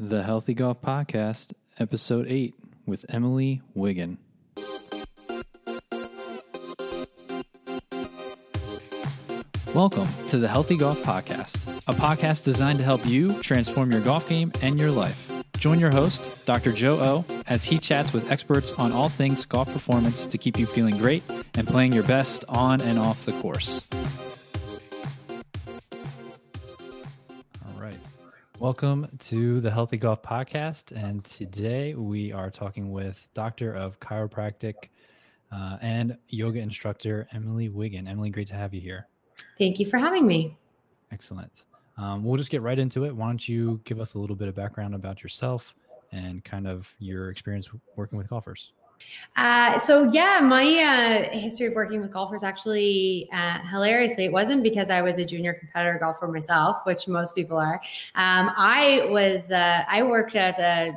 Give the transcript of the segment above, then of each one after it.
The Healthy Golf Podcast, Episode 8, with Emily Wiggin. Welcome to the Healthy Golf Podcast, a podcast designed to help you transform your golf game and your life. Join your host, Dr. Joe O, as he chats with experts on all things golf performance to keep you feeling great and playing your best on and off the course. Welcome to the Healthy Golf Podcast. And today we are talking with Doctor of Chiropractic uh, and yoga instructor Emily Wiggin. Emily, great to have you here. Thank you for having me. Excellent. Um, we'll just get right into it. Why don't you give us a little bit of background about yourself and kind of your experience working with golfers? Uh, so yeah, my uh, history of working with golfers actually, uh, hilariously, it wasn't because I was a junior competitor golfer myself, which most people are. Um, I was, uh, I worked at a,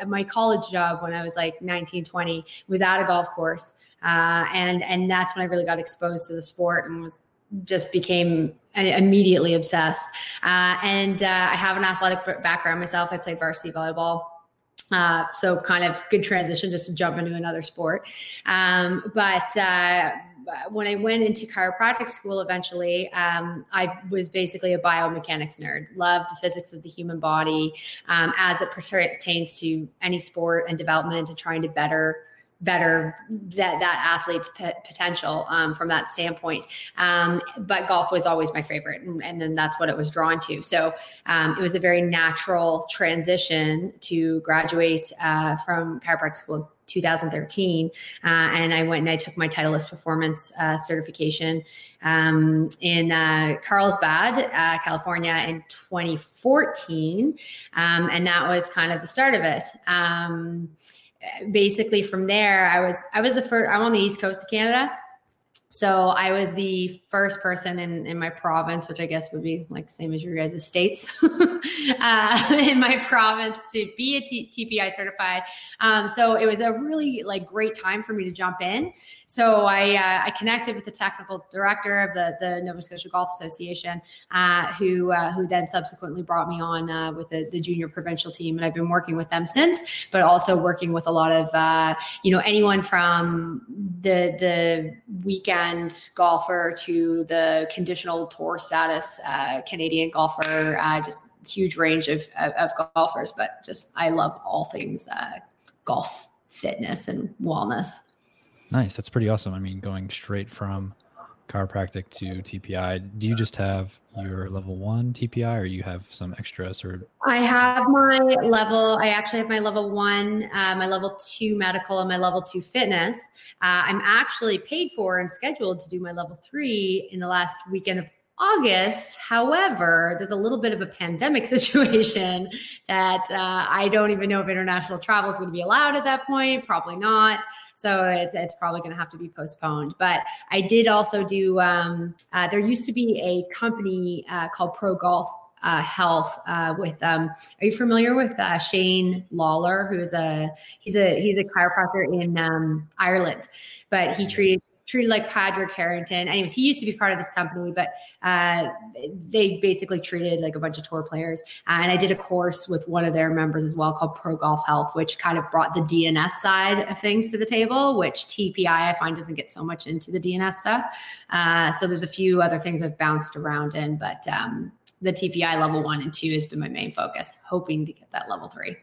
a, my college job when I was like 19, 20, was at a golf course. Uh, and, and that's when I really got exposed to the sport and was just became immediately obsessed. Uh, and uh, I have an athletic background myself. I played varsity volleyball. Uh, so kind of good transition just to jump into another sport. Um, but uh, when I went into chiropractic school eventually, um, I was basically a biomechanics nerd. Loved the physics of the human body um, as it pertains to any sport and development and trying to better better that that athlete's p- potential um, from that standpoint. Um, but golf was always my favorite, and, and, then that's what it was drawn to. So um, it was a very natural transition to graduate uh, from chiropractic school. 2013, uh, and I went and I took my Titleist Performance uh, certification um, in uh, Carlsbad, uh, California, in 2014, um, and that was kind of the start of it. Um, basically from there, I was I was the first. I'm on the east coast of Canada, so I was the first person in, in my province, which I guess would be like same as your guys' states, uh, in my province to be a T- TPI certified. Um, so it was a really like great time for me to jump in. So I uh, I connected with the technical director of the the Nova Scotia Golf Association, uh, who uh, who then subsequently brought me on uh, with the, the junior provincial team, and I've been working with them since. But also working with a lot of uh, you know anyone from the the weekend golfer to the conditional tour status uh, Canadian golfer, uh, just huge range of, of, of, golfers. But just I love all things uh, golf, fitness, and wellness. Nice. That's pretty awesome. I mean, going straight from chiropractic to TPI, do you just have your level one TPI or you have some extras or? I have my level, I actually have my level one, uh, my level two medical and my level two fitness. Uh, I'm actually paid for and scheduled to do my level three in the last weekend of August. However, there's a little bit of a pandemic situation that uh, I don't even know if international travel is going to be allowed at that point. Probably not. So it's, it's probably going to have to be postponed. But I did also do, um, uh, there used to be a company uh, called Pro Golf uh, health uh, with um, are you familiar with uh, Shane Lawler who's a he's a he's a chiropractor in um, Ireland but he treats treated like Padraig Harrington. Anyways, he used to be part of this company, but uh, they basically treated like a bunch of tour players. Uh, and I did a course with one of their members as well called Pro Golf Health, which kind of brought the DNS side of things to the table, which TPI I find doesn't get so much into the DNS stuff. Uh, so there's a few other things I've bounced around in, but um, the TPI level one and two has been my main focus, hoping to get that level three.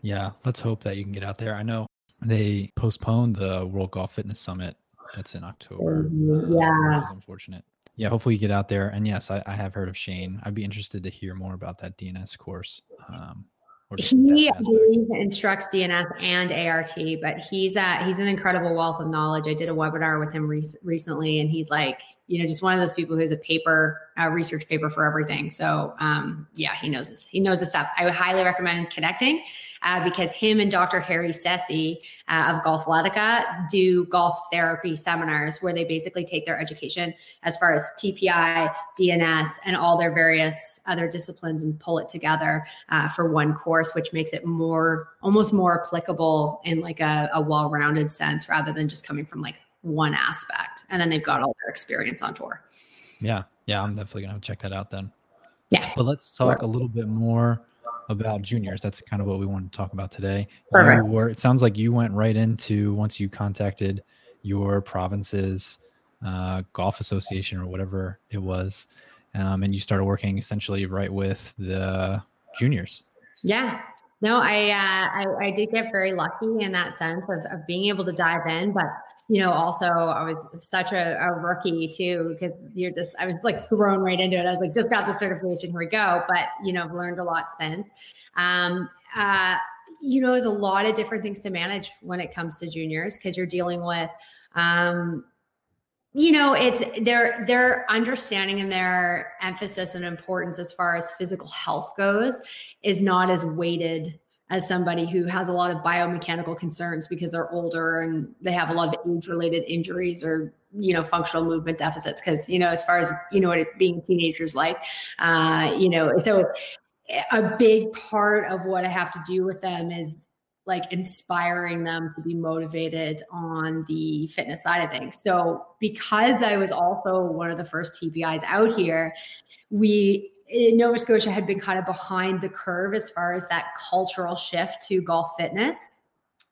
Yeah, let's hope that you can get out there. I know they postponed the World Golf Fitness Summit that's in October. Yeah. unfortunate. Yeah, hopefully you get out there. And yes, I, I, have heard of Shane. I'd be interested to hear more about that DNS course. Um, he instructs DNS and ART, but he's uh he's an incredible wealth of knowledge. I did a webinar with him re- recently, and he's like, you know, just one of those people who's a paper, a research paper for everything. So um, yeah, he knows this. He knows this stuff. I would highly recommend connecting uh, because him and Dr. Harry Sessi uh, of Golfathletica do golf therapy seminars where they basically take their education as far as TPI, DNS, and all their various other disciplines and pull it together uh, for one course, which makes it more, almost more applicable in like a, a well-rounded sense rather than just coming from like one aspect. And then they've got all their experience on tour. Yeah. Yeah. I'm definitely going to check that out then. Yeah. But let's talk a little bit more about juniors. That's kind of what we want to talk about today. Perfect. You were, it sounds like you went right into once you contacted your province's uh, golf association or whatever it was, um, and you started working essentially right with the juniors. Yeah. No, I, uh, I, I did get very lucky in that sense of, of being able to dive in, but you know, also I was such a, a rookie too, because you're just, I was like thrown right into it. I was like, just got the certification, here we go. But, you know, I've learned a lot since. Um, uh, you know, there's a lot of different things to manage when it comes to juniors because you're dealing with, um, you know, it's their their understanding and their emphasis and importance as far as physical health goes is not as weighted as somebody who has a lot of biomechanical concerns because they're older and they have a lot of age related injuries or you know functional movement deficits because you know as far as you know what it, being teenagers like uh you know so a big part of what i have to do with them is like inspiring them to be motivated on the fitness side of things. So because I was also one of the first TPIs out here, we Nova Scotia had been kind of behind the curve as far as that cultural shift to golf fitness.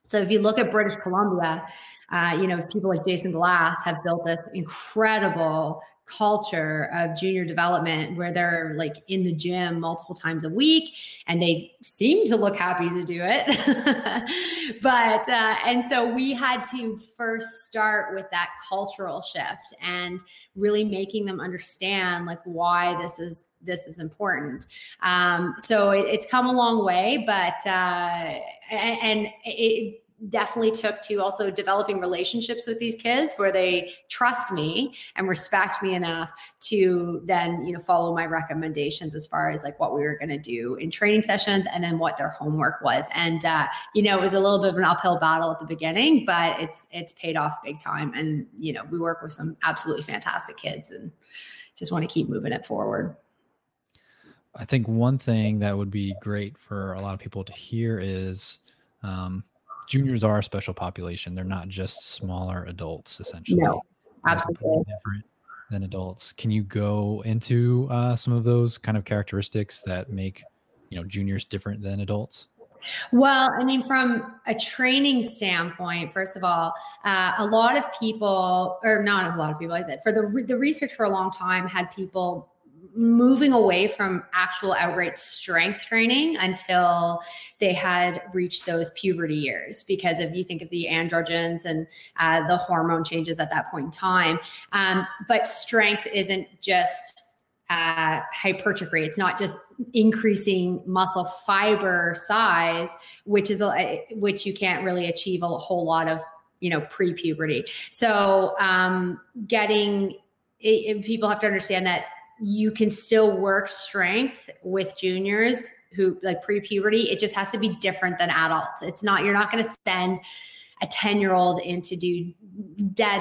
So if you look at British Columbia, uh, you know, people like Jason Glass have built this incredible culture of junior development where they're like in the gym multiple times a week and they seem to look happy to do it. But uh, and so we had to first start with that cultural shift and really making them understand like why this is this is important. Um, so it, it's come a long way but uh, and, and it definitely took to also developing relationships with these kids where they trust me and respect me enough to then you know follow my recommendations as far as like what we were going to do in training sessions and then what their homework was. And uh, you know it was a little bit of an uphill battle at the beginning but it's it's paid off big time. And you know we work with some absolutely fantastic kids and just want to keep moving it forward. I think one thing that would be great for a lot of people to hear is um, juniors are a special population. They're not just smaller adults, essentially. No, absolutely different than adults. Can you go into uh, some of those kind of characteristics that make you know juniors different than adults? Well, I mean, from a training standpoint, first of all, uh, a lot of people, or not a lot of people, I said, for the the research for a long time had people moving away from actual outright strength training until they had reached those puberty years. Because if you think of the androgens and uh, the hormone changes at that point in time um, but strength isn't just uh, hypertrophy. It's not just increasing muscle fiber size which is a, which you can't really achieve a whole lot of you know pre-puberty. So um, getting it, people have to understand that you can still work strength with juniors who like pre-puberty it just has to be different than adults. It's not you're not going to send a 10 year old into do dead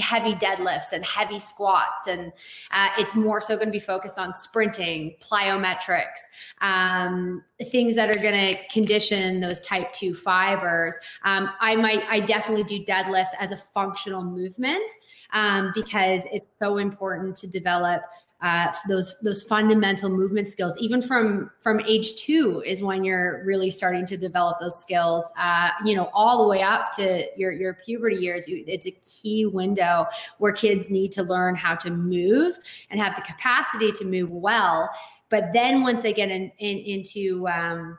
heavy deadlifts and heavy squats and uh, it's more so going to be focused on sprinting plyometrics um, things that are going to condition those type 2 fibers. Um, i might i definitely do deadlifts as a functional movement um, because it's so important to develop uh, those those fundamental movement skills even from from age two is when you're really starting to develop those skills uh, you know all the way up to your your puberty years it's a key window where kids need to learn how to move and have the capacity to move well. But then once they get in, in into um,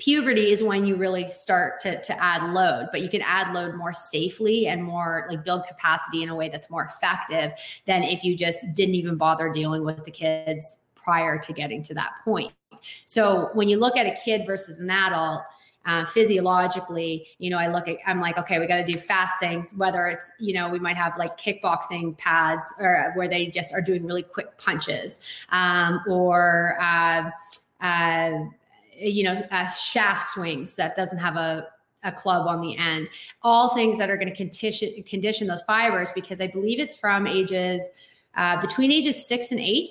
puberty is when you really start to, to add load but you can add load more safely and more like build capacity in a way that's more effective than if you just didn't even bother dealing with the kids prior to getting to that point. So when you look at a kid versus an adult uh, physiologically, you know, I look at, I'm like, okay, we got to do fast things, whether it's, you know, we might have like kickboxing pads or where they just are doing really quick punches um, or, uh, uh, you know, uh, shaft swings that doesn't have a, a club on the end. All things that are going to condition condition those fibers because I believe it's from ages uh, between ages six and eight,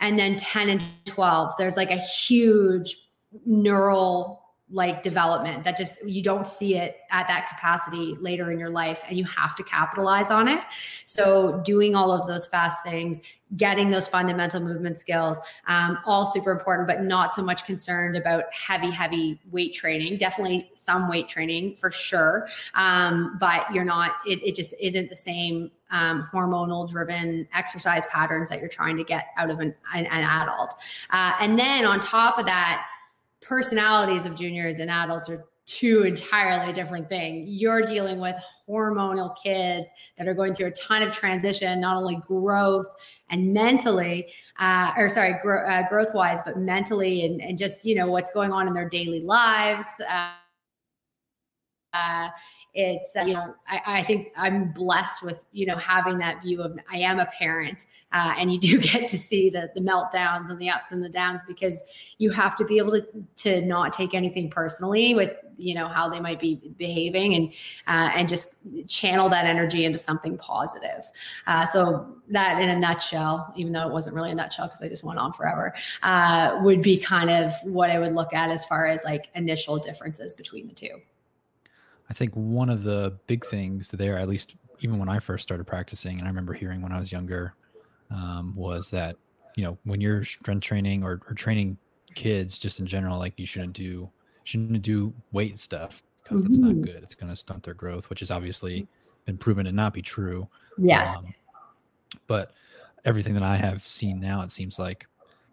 and then ten and twelve. There's like a huge neural like development that just you don't see it at that capacity later in your life and you have to capitalize on it. So doing all of those fast things getting those fundamental movement skills um, all super important but not so much concerned about heavy heavy weight training. Definitely some weight training for sure um, but you're not it, it just isn't the same um, hormonal driven exercise patterns that you're trying to get out of an, an, an adult. Uh, and then on top of that personalities of juniors and adults are two entirely different things. You're dealing with hormonal kids that are going through a ton of transition, not only growth and mentally, uh, or sorry, gro- uh, growth wise, but mentally and, and just, you know, what's going on in their daily lives. Uh, uh it's uh, you know I, I, think i'm blessed with you know having that view of i am a parent uh, and you do get to see the the meltdowns and the ups and the downs because you have to be able to to not take anything personally with you know how they might be behaving and uh, and just channel that energy into something positive. Uh, so that in a nutshell even though it wasn't really a nutshell because i just went on forever uh, would be kind of what i would look at as far as like initial differences between the two I think one of the big things there, at least even when I first started practicing, and I remember hearing when I was younger, um, was that you know when you're strength training or, or training kids just in general, like you shouldn't do shouldn't do weight stuff because mm-hmm. that's not mm-hmm. good. It's going to stunt their growth, which has obviously been proven to not be true. Yes. Um, but everything that I have seen now, it seems like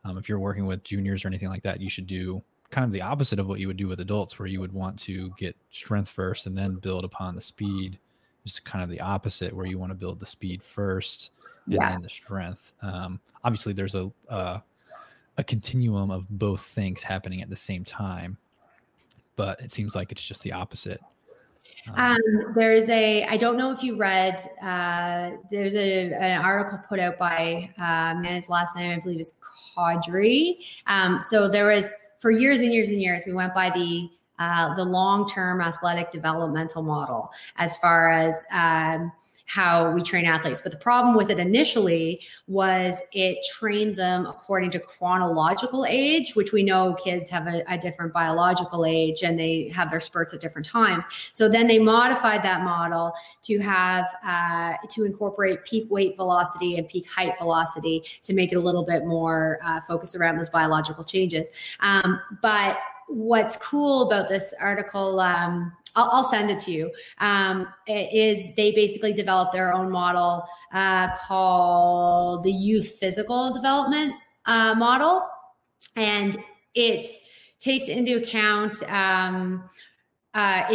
um, if you're working with juniors or anything like that, you should do kind of the opposite of what you would do with adults, where you would want to get strength first and then build upon the speed. It's kind of the opposite, where you want to build the speed first and yeah. then the strength. Um, obviously, there's a uh, a continuum of both things happening at the same time, but it seems like it's just the opposite. Um, um, there is a, I don't know if you read, uh, there's a, an article put out by, uh, man, his last name, I believe is Caudry. Um, so there was for years and years and years, we went by the uh, the long term athletic developmental model as far as um, how we train athletes. But the problem with it initially was it trained them according to chronological age, which we know kids have a, a, different biological age and they have their spurts at different times. So then they modified that model to have uh, to incorporate peak weight velocity and peak height velocity to make it a little bit more uh, focused around those biological changes. Um, but what's cool about this article um, I'll, I'll send it to you. Um, is they basically developed their own model uh, called the Youth Physical Development uh, Model, and it takes into account um, uh,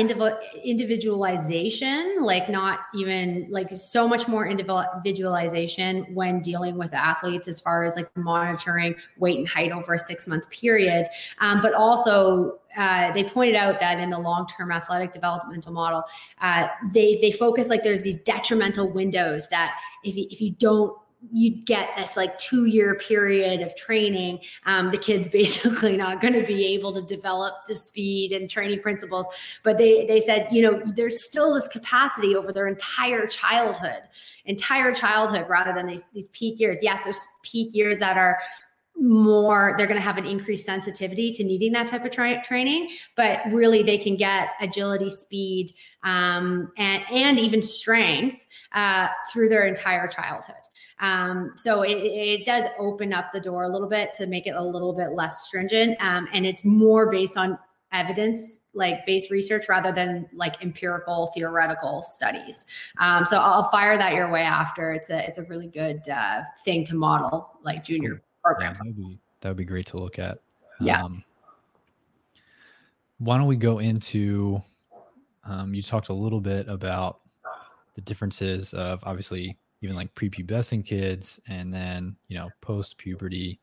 individualization, like not even like so much more individualization when dealing with athletes as far as like monitoring weight and height over a six month period. Um, but also, uh, they pointed out that in the long term athletic developmental model, uh, they they focus like there's these detrimental windows that if you, if you don't you get this like two year period of training. Um, the kid's basically not going to be able to develop the speed and training principles. But they they said you know there's still this capacity over their entire childhood entire childhood rather than these these peak years. Yes there's peak years that are more they're going to have an increased sensitivity to needing that type of tra- training but really they can get agility speed um, and, and even strength uh, through their entire childhood um, so it, it, does open up the door a little bit to make it a little bit less stringent. Um, and it's more based on evidence like based research rather than like empirical theoretical studies. Um, so i'll fire that your way after. It's a it's a really good uh, thing to model like junior programs yeah, that would be that would be great to look at. Yeah. Um, why don't we go into um, you talked a little bit about the differences of obviously even like prepubescent kids and then you know post puberty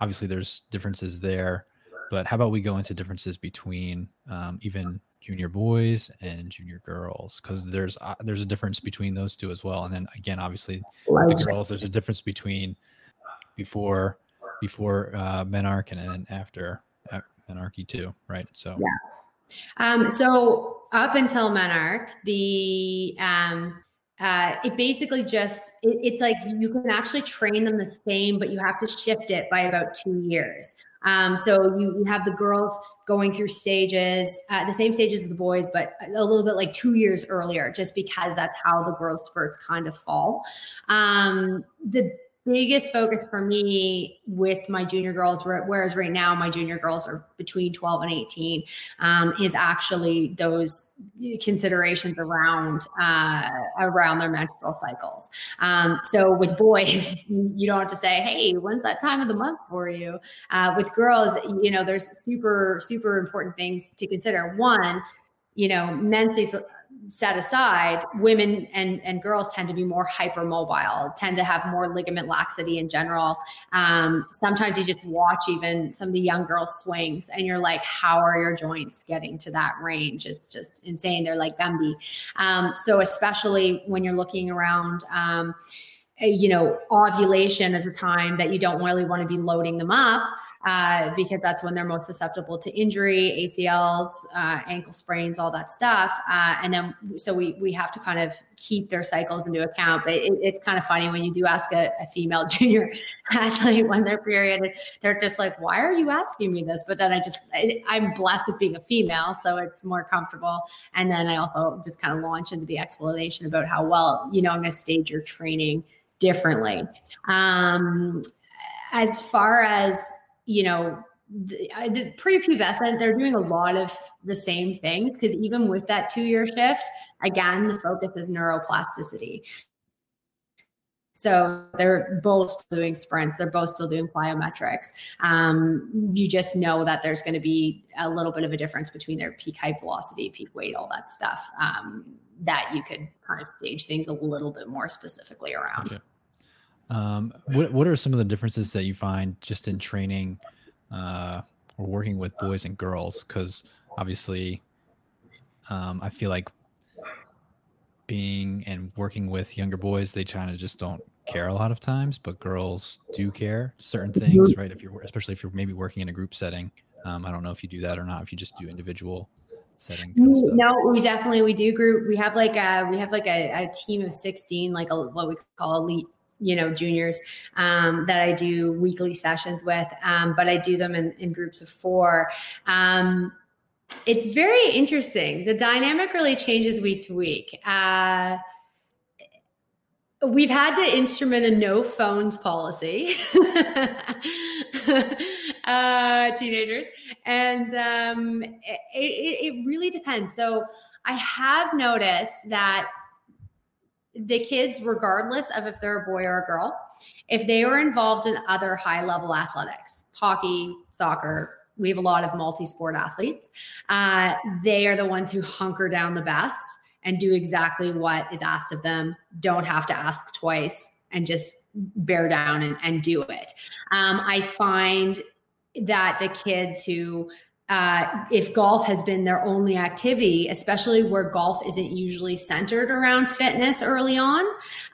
obviously there's differences there but how about we go into differences between um, even junior boys and junior girls? Because there's uh, there's a difference between those two as well and then again obviously the girls there's a difference between before before uh, menarche and then after uh, menarche too right? So yeah. Um so up until menarche the um uh, it basically just it, it's like you can actually train them the same but you have to shift it by about two years. Um, so you, you have the girls going through stages uh, the same stages as the boys but a little bit like two years earlier just because that's how the growth spurts kind of fall. Um, the biggest focus for me with my junior girls, whereas right now my junior girls are between 12 and 18, um, is actually those considerations around uh, around their menstrual cycles. Um, so with boys, you don't have to say, "Hey, when's that time of the month for you?" Uh, with girls, you know, there's super super important things to consider. One, you know, men's set aside, women and, and girls tend to be more hypermobile, tend to have more ligament laxity in general. Um, sometimes you just watch even some of the young girls swings and you're like, how are your joints getting to that range? It's just insane. They're like Bambi. Um, so especially when you're looking around, um, you know, ovulation is a time that you don't really want to be loading them up uh, because that's when they're most susceptible to injury, ACLs, uh, ankle sprains, all that stuff. Uh, and then so we we have to kind of keep their cycles into account. But it, it's kind of funny when you do ask a, a female junior athlete when they're period, they're just like, "Why are you asking me this?" But then I just I, I'm blessed with being a female, so it's more comfortable. And then I also just kind of launch into the explanation about how well you know I'm going to stage your training differently. Um, as far as you know, the, the prepubescent, they're doing a lot of the same things because even with that two year shift, again, the focus is neuroplasticity. So they're both still doing sprints. They're both still doing plyometrics. Um, you just know that there's going to be a little bit of a difference between their peak height velocity, peak weight, all that stuff. Um, that you could kind of stage things a little bit more specifically around. Okay. Um, what what are some of the differences that you find just in training uh, or working with boys and girls? Because obviously, um, I feel like being and working with younger boys, they kind of just don't care a lot of times, but girls do care certain things, mm-hmm. right? If you're especially if you're maybe working in a group setting. Um, I don't know if you do that or not. If you just do individual setting of no we definitely we do group we have like a we have like a, a team of 16 like a, what we call elite you know juniors um, that i do weekly sessions with um, but i do them in, in groups of four. Um, it's very interesting. The dynamic really changes week to week. Uh, we've had to instrument a no phones policy uh, teenagers. And um, it, it, it really depends. So i have noticed that the kids, regardless of if they're a boy or a girl, if they are involved in other high level athletics, hockey, soccer, we have a lot of multi sport athletes, uh, they are the ones who hunker down the best and do exactly what is asked of them, don't have to ask twice, and just bear down and, and do it. Um, I find that the kids who uh, if golf has been their only activity, especially where golf isn't usually centered around fitness early on,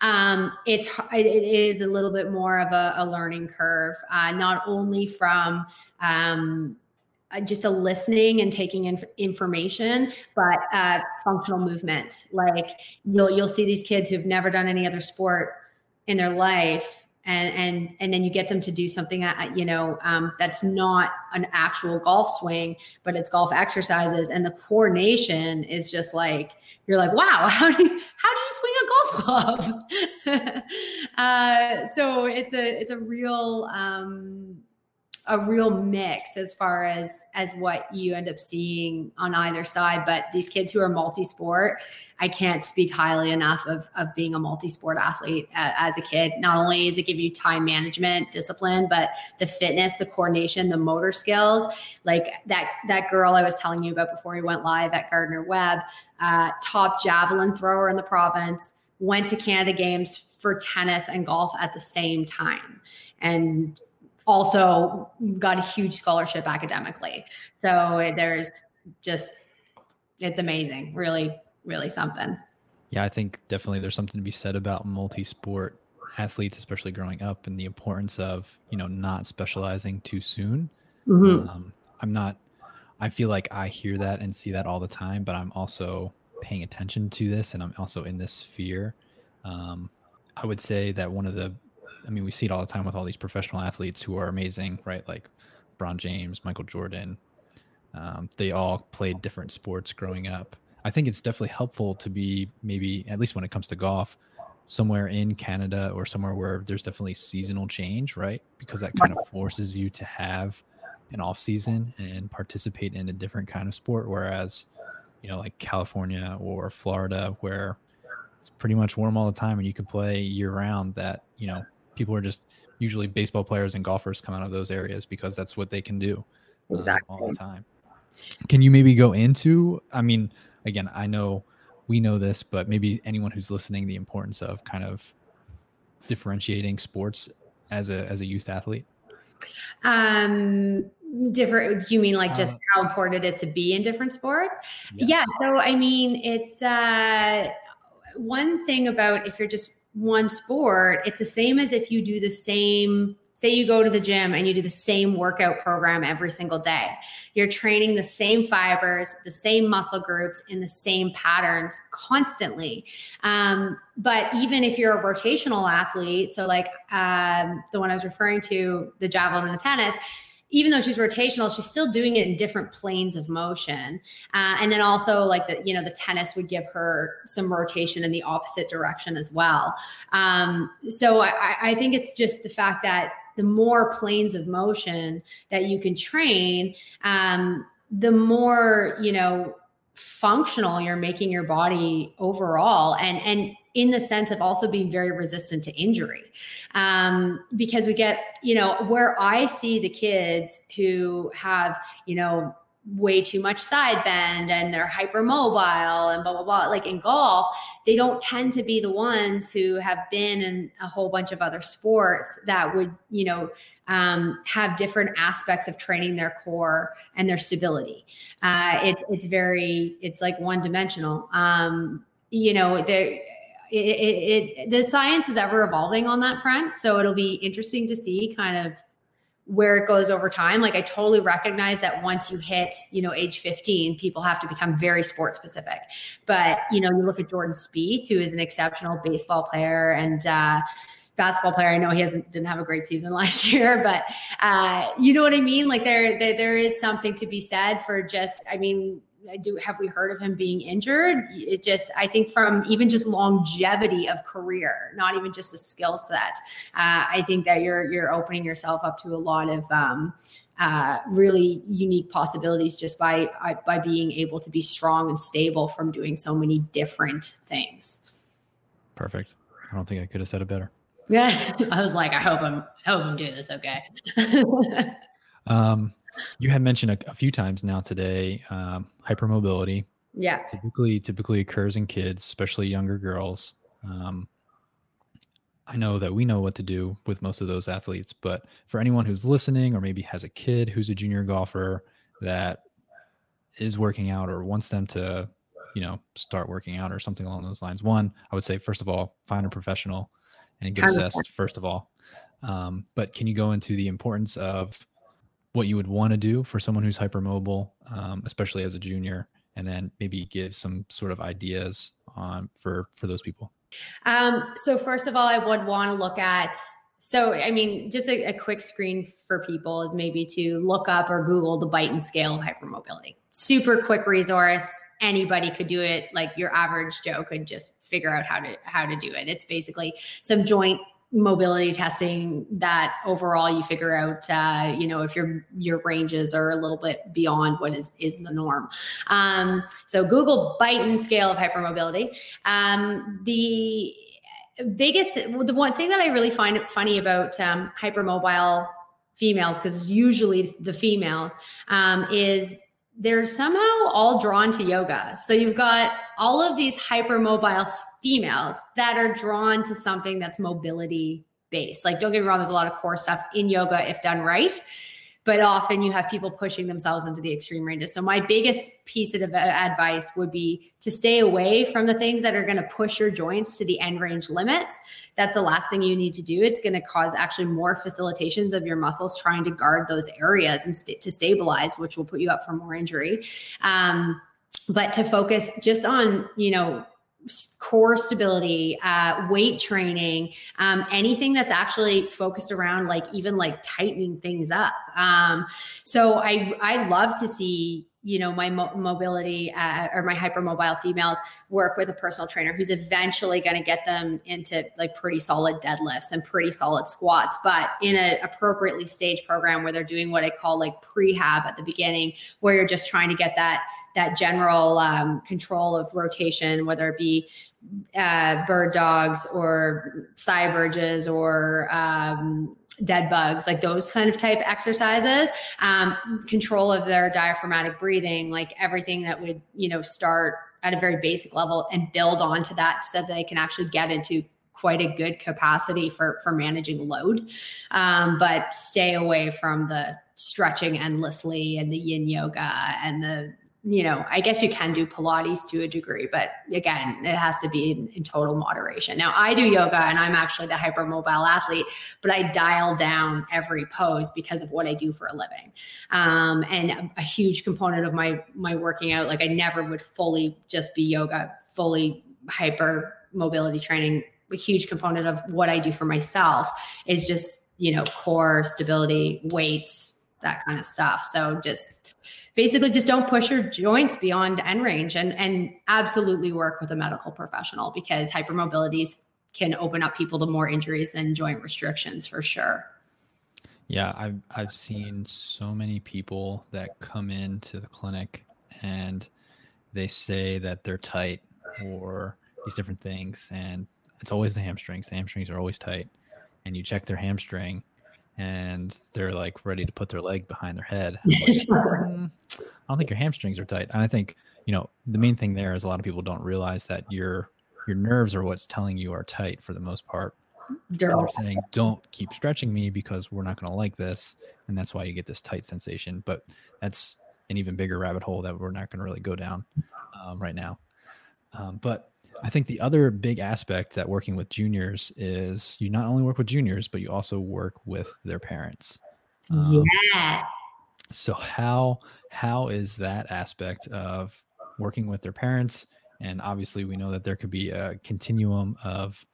um, it's it is a little bit more of a, a learning curve, uh, not only from um, uh, just a listening and taking in information, but uh, functional movement. Like you'll you'll see these kids who've never done any other sport in their life and and and then you get them to do something uh, you know um, that's not an actual golf swing but it's golf exercises. And the coordination is just like you're like wow how do you, how do you swing a golf club? Uh, so it's a it's a real um, a real mix as far as as what you end up seeing on either side but these kids who are multi-sport i can't speak highly enough of of being a multi-sport athlete uh, as a kid. Not only does it give you time management discipline but the fitness the coordination the motor skills. Like that that girl i was telling you about before we went live at gardner webb uh, top javelin thrower in the province went to canada games for tennis and golf at the same time. And also got a huge scholarship academically. So there's just, it's amazing. Really, really something. Yeah, I think definitely there's something to be said about multi sport athletes, especially growing up, and the importance of, you know, not specializing too soon. Mm-hmm. Um, I'm not, I feel like I hear that and see that all the time, but I'm also paying attention to this and I'm also in this sphere. Um, I would say that one of the, I mean, we see it all the time with all these professional athletes who are amazing, right? Like Bron James, Michael Jordan. Um, they all played different sports growing up. I think it's definitely helpful to be maybe, at least when it comes to golf, somewhere in Canada or somewhere where there's definitely seasonal change, right? Because that kind of forces you to have an off season and participate in a different kind of sport. Whereas, you know, like California or Florida, where it's pretty much warm all the time and you can play year round, that, you know, people are just usually baseball players and golfers come out of those areas because that's what they can do exactly. Um, all the time. Can you maybe go into, I mean, again, I know we know this, but maybe anyone who's listening, the importance of kind of differentiating sports as a as a youth athlete? Um, different. Do you mean like just uh, how important it is to be in different sports? Yes. Yeah. So I mean, it's uh, one thing about if you're just one sport, it's the same as if you do the same say you go to the gym and you do the same workout program every single day. You're training the same fibers, the same muscle groups in the same patterns constantly. Um, but even if you're a rotational athlete, so like um, the one I was referring to, the javelin and the tennis, even though she's rotational, she's still doing it in different planes of motion. Uh, and then also like the, you know, the tennis would give her some rotation in the opposite direction as well. Um, so I, I think it's just the fact that the more planes of motion that you can train, um, the more, you know, functional you're making your body overall and and in the sense of also being very resistant to injury. Um, because we get you know where i see the kids who have you know way too much side bend and they're hypermobile and blah blah blah like in golf they don't tend to be the ones who have been in a whole bunch of other sports that would you know um, have different aspects of training their core and their stability. Uh, it's it's very it's like one dimensional. Um, you know there it, it, it the science is ever evolving on that front so it'll be interesting to see kind of where it goes over time. Like I totally recognize that once you hit, you know, age 15, people have to become very sport specific. But, you know, you look at Jordan Spieth, who is an exceptional baseball player and uh basketball player. I know he hasn't didn't have a great season last year, but uh, you know what I mean? Like there, there there is something to be said for just, I mean, do have we heard of him being injured? It just I think from even just longevity of career, not even just a skill set. Uh, I think that you're you're opening yourself up to a lot of um, uh, really unique possibilities just by by being able to be strong and stable from doing so many different things. Perfect. I don't think I could have said it better. Yeah, I was like, I hope I'm I hope I'm doing this okay. um you had mentioned a, a few times now today um, hypermobility. Yeah. Typically, typically occurs in kids, especially younger girls. Um, I know that we know what to do with most of those athletes, but for anyone who's listening or maybe has a kid who's a junior golfer that is working out or wants them to, you know, start working out or something along those lines, one, I would say, first of all, find a professional and get assessed, first of all. Um, but can you go into the importance of what you would want to do for someone who's hypermobile, um, especially as a junior, and then maybe give some sort of ideas on for for those people. Um, so first of all, I would want to look at. So I mean, just a, a quick screen for people is maybe to look up or Google the Beighton scale of hypermobility. Super quick resource. Anybody could do it. Like your average Joe could just figure out how to how to do it. It's basically some joint mobility testing that overall you figure out uh, you know if your your ranges are a little bit beyond what is is the norm. Um, so google Beighton scale of hypermobility. Um, the biggest the one thing that i really find funny about um, hypermobile females because usually the females um, is they're somehow all drawn to yoga. So you've got all of these hypermobile females that are drawn to something that's mobility based. Like, don't get me wrong, there's a lot of core stuff in yoga if done right, but often you have people pushing themselves into the extreme ranges. So, my biggest piece of advice would be to stay away from the things that are going to push your joints to the end range limits. That's the last thing you need to do. It's going to cause actually more facilitations of your muscles trying to guard those areas and st- to stabilize, which will put you up for more injury. Um, but to focus just on, you know, core stability, uh, weight training, um, anything that's actually focused around like even like tightening things up. Um, so I I love to see you know my mo- mobility uh, or my hypermobile females work with a personal trainer who's eventually going to get them into like pretty solid deadlifts and pretty solid squats but in an appropriately staged program where they're doing what i call like prehab at the beginning where you're just trying to get that that general um, control of rotation whether it be uh, bird dogs or side bridges or um, dead bugs, like those kind of type exercises, um, control of their diaphragmatic breathing, like everything that would, you know, start at a very basic level and build onto that so that they can actually get into quite a good capacity for for managing load um, but stay away from the stretching endlessly and the yin yoga and the you know, I guess you can do Pilates to a degree, but again, it has to be in, in, total moderation. Now, I do yoga and I'm actually the hypermobile athlete, but I dial down every pose because of what I do for a living. Um, and a huge component of my my working out, like I never would fully just be yoga, fully hyper mobility training. A huge component of what I do for myself is just you know core stability, weights, that kind of stuff. So just basically just don't push your joints beyond end range and and absolutely work with a medical professional because hypermobilities can open up people to more injuries than joint restrictions for sure. Yeah, I've I've seen so many people that come into the clinic and they say that they're tight or these different things and it's always the hamstrings. The hamstrings are always tight. And you check their hamstring and they're like ready to put their leg behind their head. Like, mm, I don't think your hamstrings are tight. And I think, you know, the main thing there is a lot of people don't realize that your your nerves are what's telling you are tight for the most part. They're saying, don't keep stretching me because we're not going to like this. And that's why you get this tight sensation. But that's an even bigger rabbit hole that we're not going to really go down um, right now. Um, but I think the other big aspect that working with juniors is you not only work with juniors, but you also work with their parents. Um, yeah. So how how is that aspect of working with their parents? And obviously, we know that there could be a continuum of,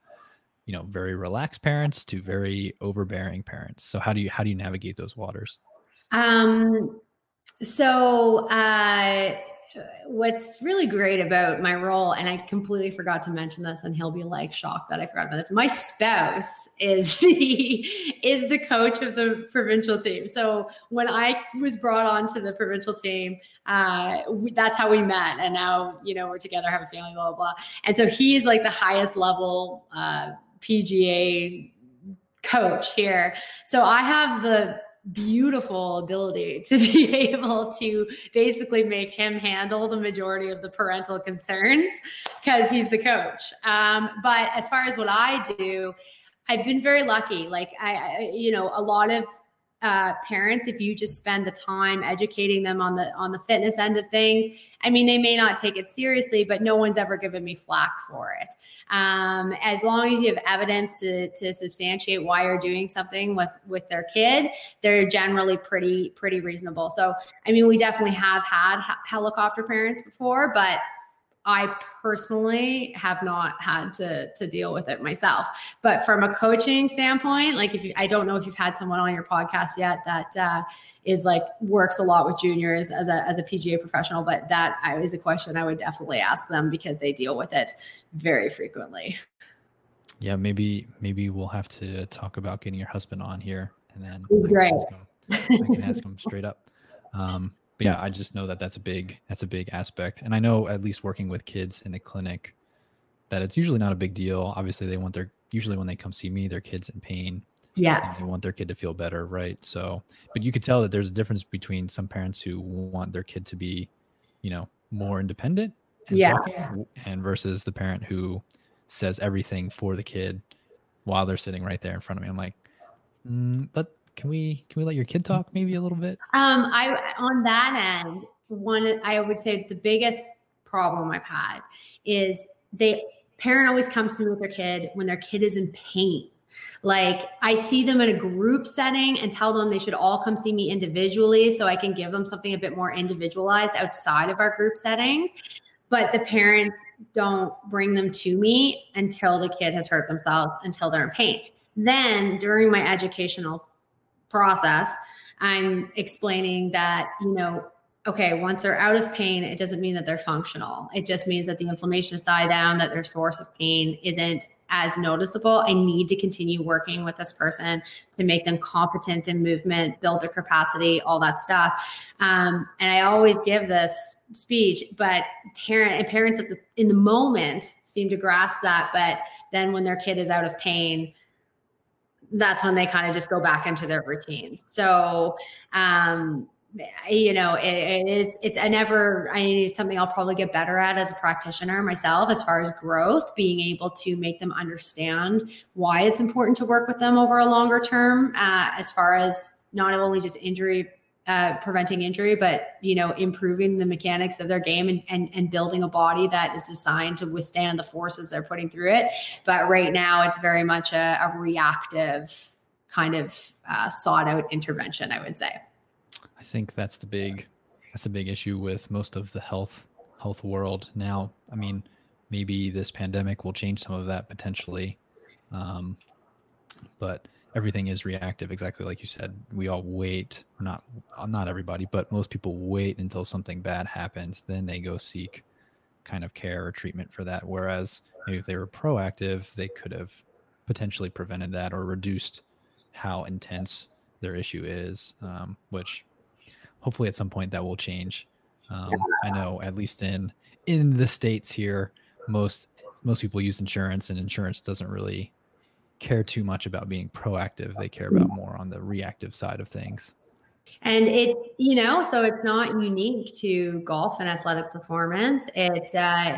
you know, very relaxed parents to very overbearing parents. So how do you how do you navigate those waters? Um. So uh what's really great about my role, and I completely forgot to mention this, and he'll be like shocked that I forgot about this. My spouse is the is the coach of the provincial team. So when I was brought on to the provincial team, uh, we, that's how we met, and now you know we're together, have a family, blah blah blah. And so he's like the highest level uh, PGA coach here. So I have the beautiful ability to be able to basically make him handle the majority of the parental concerns because he's the coach. Um, but as far as what I do, I've been very lucky. Like I, I you know, a lot of uh, parents if you just spend the time educating them on the on the fitness end of things i mean they may not take it seriously but no one's ever given me flack for it. Um, as long as you have evidence to, to substantiate why you're doing something with with their kid they're generally pretty pretty reasonable. So i mean we definitely have had helicopter parents before but I personally have not had to to deal with it myself. But from a coaching standpoint, like if you, I don't know if you've had someone on your podcast yet that uh, is like works a lot with juniors as a as a PGA professional, but that is a question I would definitely ask them because they deal with it very frequently. Yeah, maybe maybe we'll have to talk about getting your husband on here, and then I can, him, I can ask him straight up. Um, but yeah, I just know that that's a big that's a big aspect, and I know at least working with kids in the clinic that it's usually not a big deal. Obviously, they want their usually when they come see me, their kids in pain. Yes, they want their kid to feel better, right? So, but you could tell that there's a difference between some parents who want their kid to be, you know, more independent, and yeah, and versus the parent who says everything for the kid while they're sitting right there in front of me. I'm like, mm, let can we can we let your kid talk maybe a little bit? Um, I on that end, one I would say the biggest problem I've had is they parent always comes to me with their kid when their kid is in pain. Like I see them in a group setting and tell them they should all come see me individually so I can give them something a bit more individualized outside of our group settings. but the parents don't bring them to me until the kid has hurt themselves, until they're in pain. Then during my educational process, I'm explaining that, you know, okay, once they're out of pain, it doesn't mean that they're functional. It just means that the inflammation has died down, that their source of pain isn't as noticeable. I need to continue working with this person to make them competent in movement, build their capacity, all that stuff. Um, and I always give this speech, but parent and parents the, in the moment seem to grasp that, but then when their kid is out of pain, that's when they kind of just go back into their routine. So, um, you know, it, it is, it's, I never, I need something I'll probably get better at as a practitioner myself, as far as growth, being able to make them understand why it's important to work with them over a longer term, uh, as far as not only just injury uh, preventing injury, but you know, improving the mechanics of their game and, and and building a body that is designed to withstand the forces they're putting through it. But right now, it's very much a, a reactive kind of uh, sought out intervention. I would say. I think that's the big that's a big issue with most of the health health world now. I mean, maybe this pandemic will change some of that potentially, um, but everything is reactive exactly like you said. We all wait not not everybody but most people wait until something bad happens then they go seek kind of care or treatment for that. Whereas if they were proactive they could have potentially prevented that or reduced how intense their issue is um, which hopefully at some point that will change. Um, i know at least in in the states here most most people use insurance and insurance doesn't really care too much about being proactive. They care about more on the reactive side of things. And it, you know, so it's not unique to golf and athletic performance. It's, uh,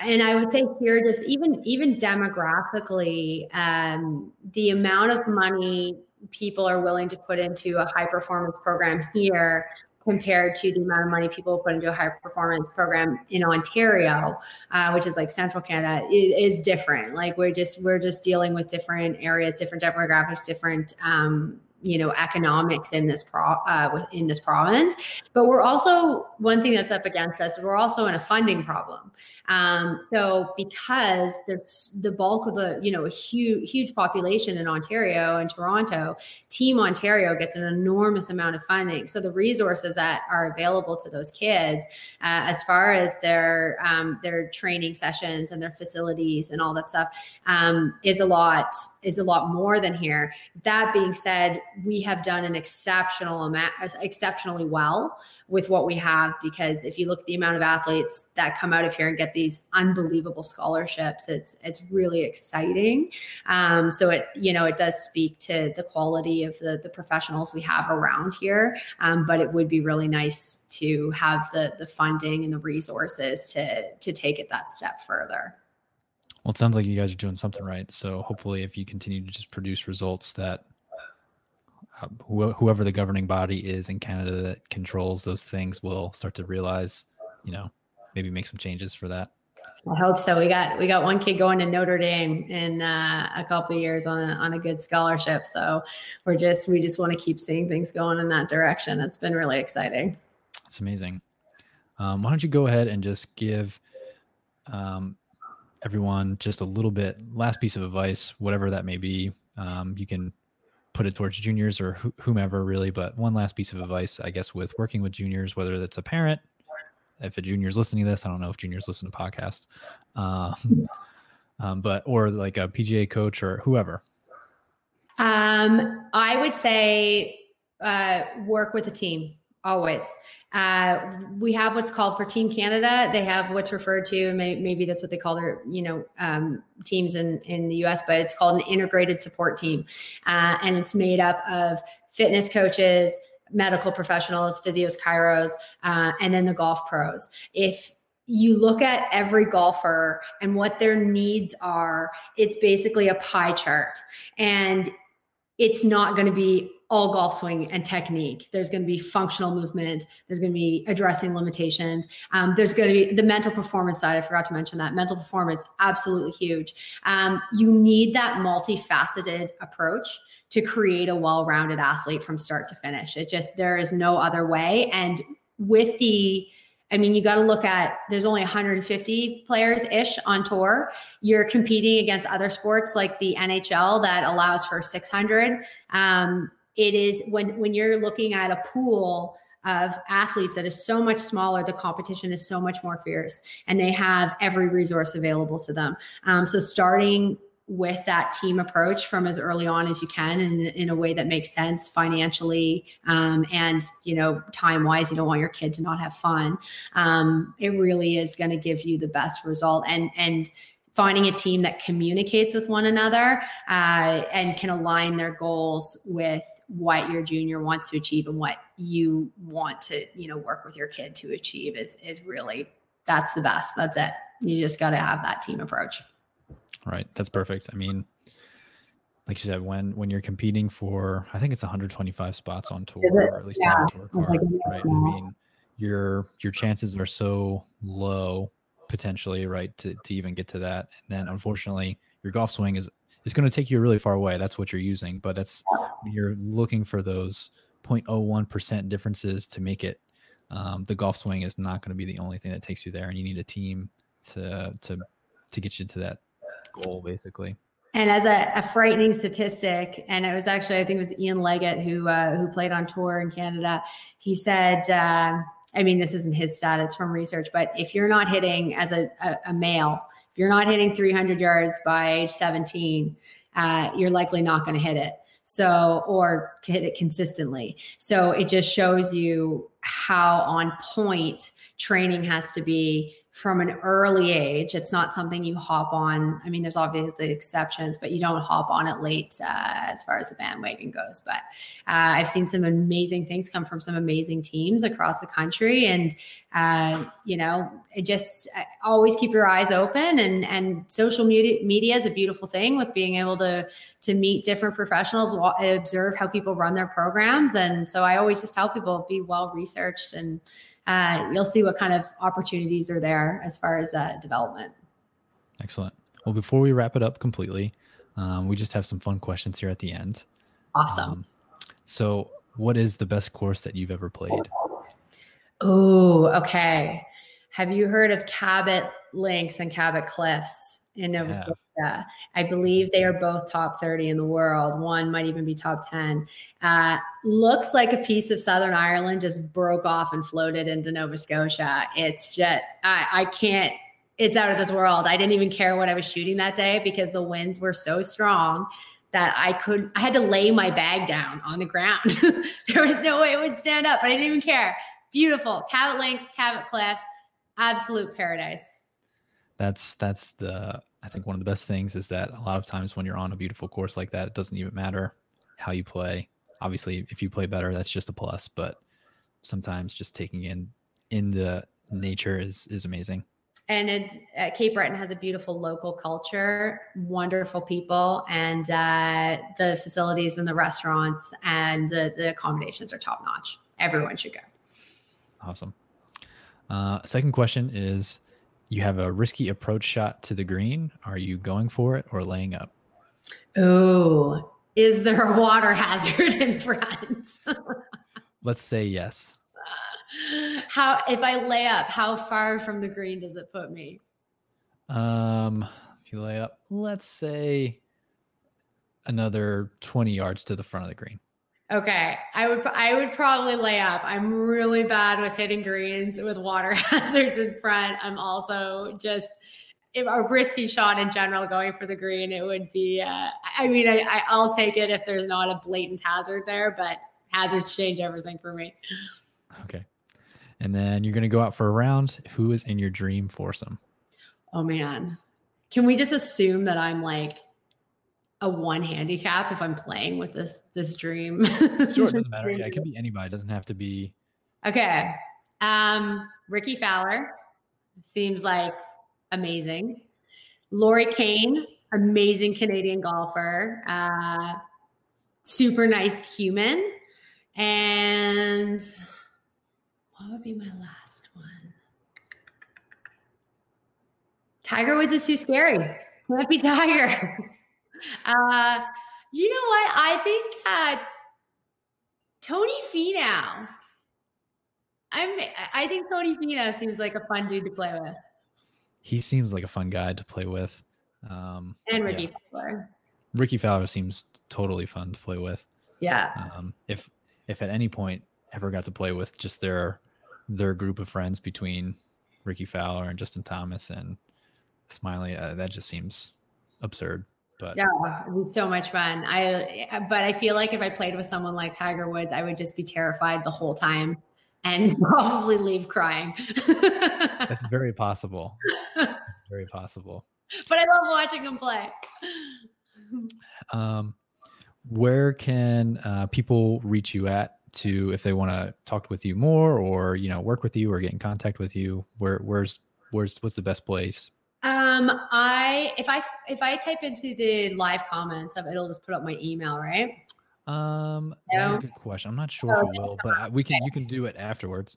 and I would say here, just even even demographically, um, the amount of money people are willing to put into a high performance program here compared to the amount of money people put into a high performance program in Ontario, uh, which is like central Canada, is, is, different. Like we're just we're just dealing with different areas, different demographics, different um, you know economics in this pro uh, in this province. But we're also one thing that's up against us we're also in a funding problem. Um, so because there's the bulk of the you know a huge huge population in ontario and toronto team ontario gets an enormous amount of funding. So the resources that are available to those kids uh, as far as their um, their training sessions and their facilities and all that stuff um, is a lot is a lot more than here that being said we have done an exceptional amount, exceptionally well with what we have because if you look at the amount of athletes that come out of here and get these unbelievable scholarships, it's it's really exciting. Um, so it you know it does speak to the quality of the the professionals we have around here, um, but it would be really nice to have the the funding and the resources to to take it that step further. Well, it sounds like you guys are doing something right. So hopefully, if you continue to just produce results that uh, whoever the governing body is in Canada that controls those things will start to realize, you know, maybe make some changes for that. I hope so. We got we got one kid going to Notre Dame in uh, a couple years on a on a good scholarship. So we're just we just want to keep seeing things going in that direction. It's been really exciting. It's amazing. Um, why don't you go ahead and just give um, everyone just a little bit last piece of advice, whatever that may be. Um, you can put it towards juniors or whomever really. But one last piece of advice, I guess, with working with juniors, whether that's a parent, if a junior's listening to this, I don't know if juniors listen to podcasts, um, um, but or like a PGA coach or whoever. Um, I would say uh, work with a team always. Uh, we have what's called for Team Canada. They have what's referred to, maybe that's what they call their, you know, um, teams in in the U.S. But it's called an integrated support team, uh, and it's made up of fitness coaches, medical professionals, physios, chiros, uh, and then the golf pros. If you look at every golfer and what their needs are, it's basically a pie chart, and it's not going to be all golf swing and technique. There's going to be functional movement. There's going to be addressing limitations. Um, there's going to be the mental performance side. I forgot to mention that mental performance, absolutely huge. Um, you need that multifaceted approach to create a well-rounded athlete from start to finish. It just there is no other way. And with the I mean, you got to look at there's only 150 players ish on tour. You're competing against other sports like the NHL that allows for 600. Um, it is when when you're looking at a pool of athletes that is so much smaller, the competition is so much more fierce, and they have every resource available to them. Um, so starting with that team approach from as early on as you can and in a way that makes sense financially um, and you know time wise you don't want your kid to not have fun. Um, it really is going to give you the best result and and finding a team that communicates with one another uh, and can align their goals with what your junior wants to achieve and what you want to you know work with your kid to achieve is is really that's the best. That's it. You just got to have that team approach Right. That's perfect. I mean, like you said, when when you're competing for, I think it's 125 spots on tour, or at least yeah. on tour card, right? I mean, your your chances are so low potentially, right, to to even get to that. And then unfortunately, your golf swing is is going to take you really far away. That's what you're using, but that's you're looking for those 0.01 percent differences to make it. Um, the golf swing is not going to be the only thing that takes you there, and you need a team to to to get you to that goal, basically. And as a, a, frightening statistic, and it was actually I think it was Ian Leggatt who uh, who played on tour in Canada. He said, uh, I mean, this isn't his stat; it's from research. But if you're not hitting as a, a, a male, if you're not hitting 300 yards by age 17, uh, you're likely not going to hit it. So, or hit it consistently. So it just shows you how on point training has to be from an early age. It's not something you hop on. I mean, there's obviously exceptions, but you don't hop on it late uh, as far as the bandwagon goes. But uh, I've seen some amazing things come from some amazing teams across the country, and uh, you know, just uh, always keep your eyes open. And and social media media is a beautiful thing with being able to to meet different professionals, observe how people run their programs, and so I always just tell people be well researched and uh, you'll see what kind of opportunities are there as far as uh, development. Excellent. Well, before we wrap it up completely, um, we just have some fun questions here at the end. Awesome. Um, so, what is the best course that you've ever played? Oh, okay. Have you heard of Cabot Links and Cabot Cliffs in Nova Scotia? I believe they are both top 30 in the world. One might even be top 10. Uh, looks like a piece of Southern Ireland just broke off and floated into Nova Scotia. It's just, I, I can't, it's out of this world. I didn't even care what I was shooting that day because the winds were so strong that I could, I had to lay my bag down on the ground. there was no way it would stand up, but I didn't even care. Beautiful. Cabot Links, Cabot Cliffs, absolute paradise. That's, that's the, I think one of the best things is that a lot of times when you're on a beautiful course like that, it doesn't even matter how you play. Obviously, if you play better, that's just a plus. But sometimes just taking in in the nature is is amazing. And it's uh, Cape Breton has a beautiful local culture, wonderful people, and uh, the facilities and the restaurants and the the accommodations are top notch. Everyone should go. Awesome. Uh, second question is you have a risky approach shot to the green. Are you going for it or laying up? Oh, is there a water hazard in front? Let's say yes. How if I lay up, how far from the green does it put me? Um, if you lay up, let's say another 20 yards to the front of the green. Okay, I would I would probably lay up. I'm really bad with hitting greens with water hazards in front. I'm also just a risky shot in general going for the green. It would be. Uh, I mean, I, I I'll take it if there's not a blatant hazard there, but hazards change everything for me. Okay, and then you're gonna go out for a round. Who is in your dream foursome? Oh man, can we just assume that I'm like a one handicap if I'm playing with this this dream. sure, it doesn't matter. Yeah, it can be anybody. It doesn't have to be. Okay. Um, Rickie Fowler seems like amazing. Lori Kane, amazing Canadian golfer, uh, super nice human. And what would be my last one? Tiger Woods is too scary. Can't be Tiger. Uh, you know what? I think uh, Tony Finau. I'm. I think Tony Finau seems like a fun dude to play with. He seems like a fun guy to play with. Um, and Rickie yeah. Fowler. Rickie Fowler seems totally fun to play with. Yeah. Um, if if at any point ever got to play with just their their group of friends between Rickie Fowler and Justin Thomas and Smylie, uh, that just seems absurd. But yeah, it was so much fun. I but I feel like if I played with someone like Tiger Woods, I would just be terrified the whole time and probably leave crying. That's very possible. very possible. But I love watching him play. Um, where can uh, people reach you at to if they want to talk with you more or you know work with you or get in contact with you? Where where's where's what's the best place? Um, I if I if I type into the live comments of it, it'll just put up my email, right? Um, that's a good question. I'm not sure if it will, but we can you can do it afterwards.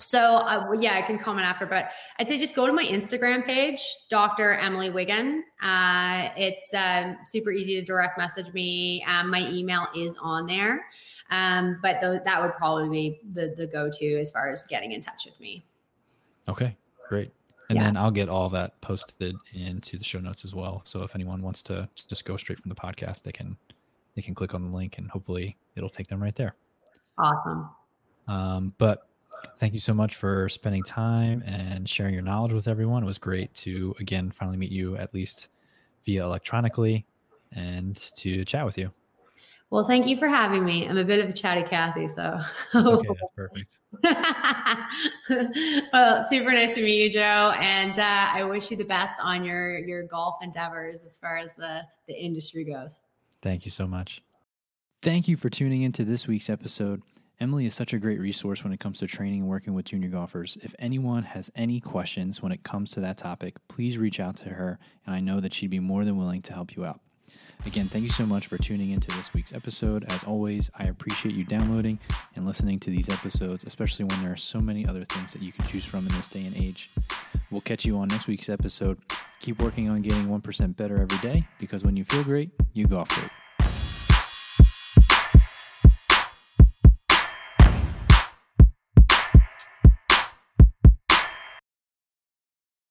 So uh, yeah, I can comment after, but I'd say just go to my Instagram page, Dr. Emily Wiggin. Uh, it's um, super easy to direct message me. Um, my email is on there, um, but th- that would probably be the the go to as far as getting in touch with me. Okay, great. And yeah. then I'll get all that posted into the show notes as well. So if anyone wants to just go straight from the podcast, they can they can click on the link and hopefully it'll take them right there. Awesome. Um, but thank you so much for spending time and sharing your knowledge with everyone. It was great to again finally meet you at least via electronically and to chat with you. Well, thank you for having me. I'm a bit of a chatty Cathy, so that's okay, that's perfect. well, super nice to meet you, Joe, and uh, I wish you the best on your your golf endeavors as far as the the industry goes. Thank you so much. Thank you for tuning into this week's episode. Emily is such a great resource when it comes to training and working with junior golfers. If anyone has any questions when it comes to that topic, please reach out to her, and I know that she'd be more than willing to help you out. Again, thank you so much for tuning into this week's episode. As always, I appreciate you downloading and listening to these episodes, especially when there are so many other things that you can choose from in this day and age. We'll catch you on next week's episode. Keep working on getting 1% better every day because when you feel great, you golf great.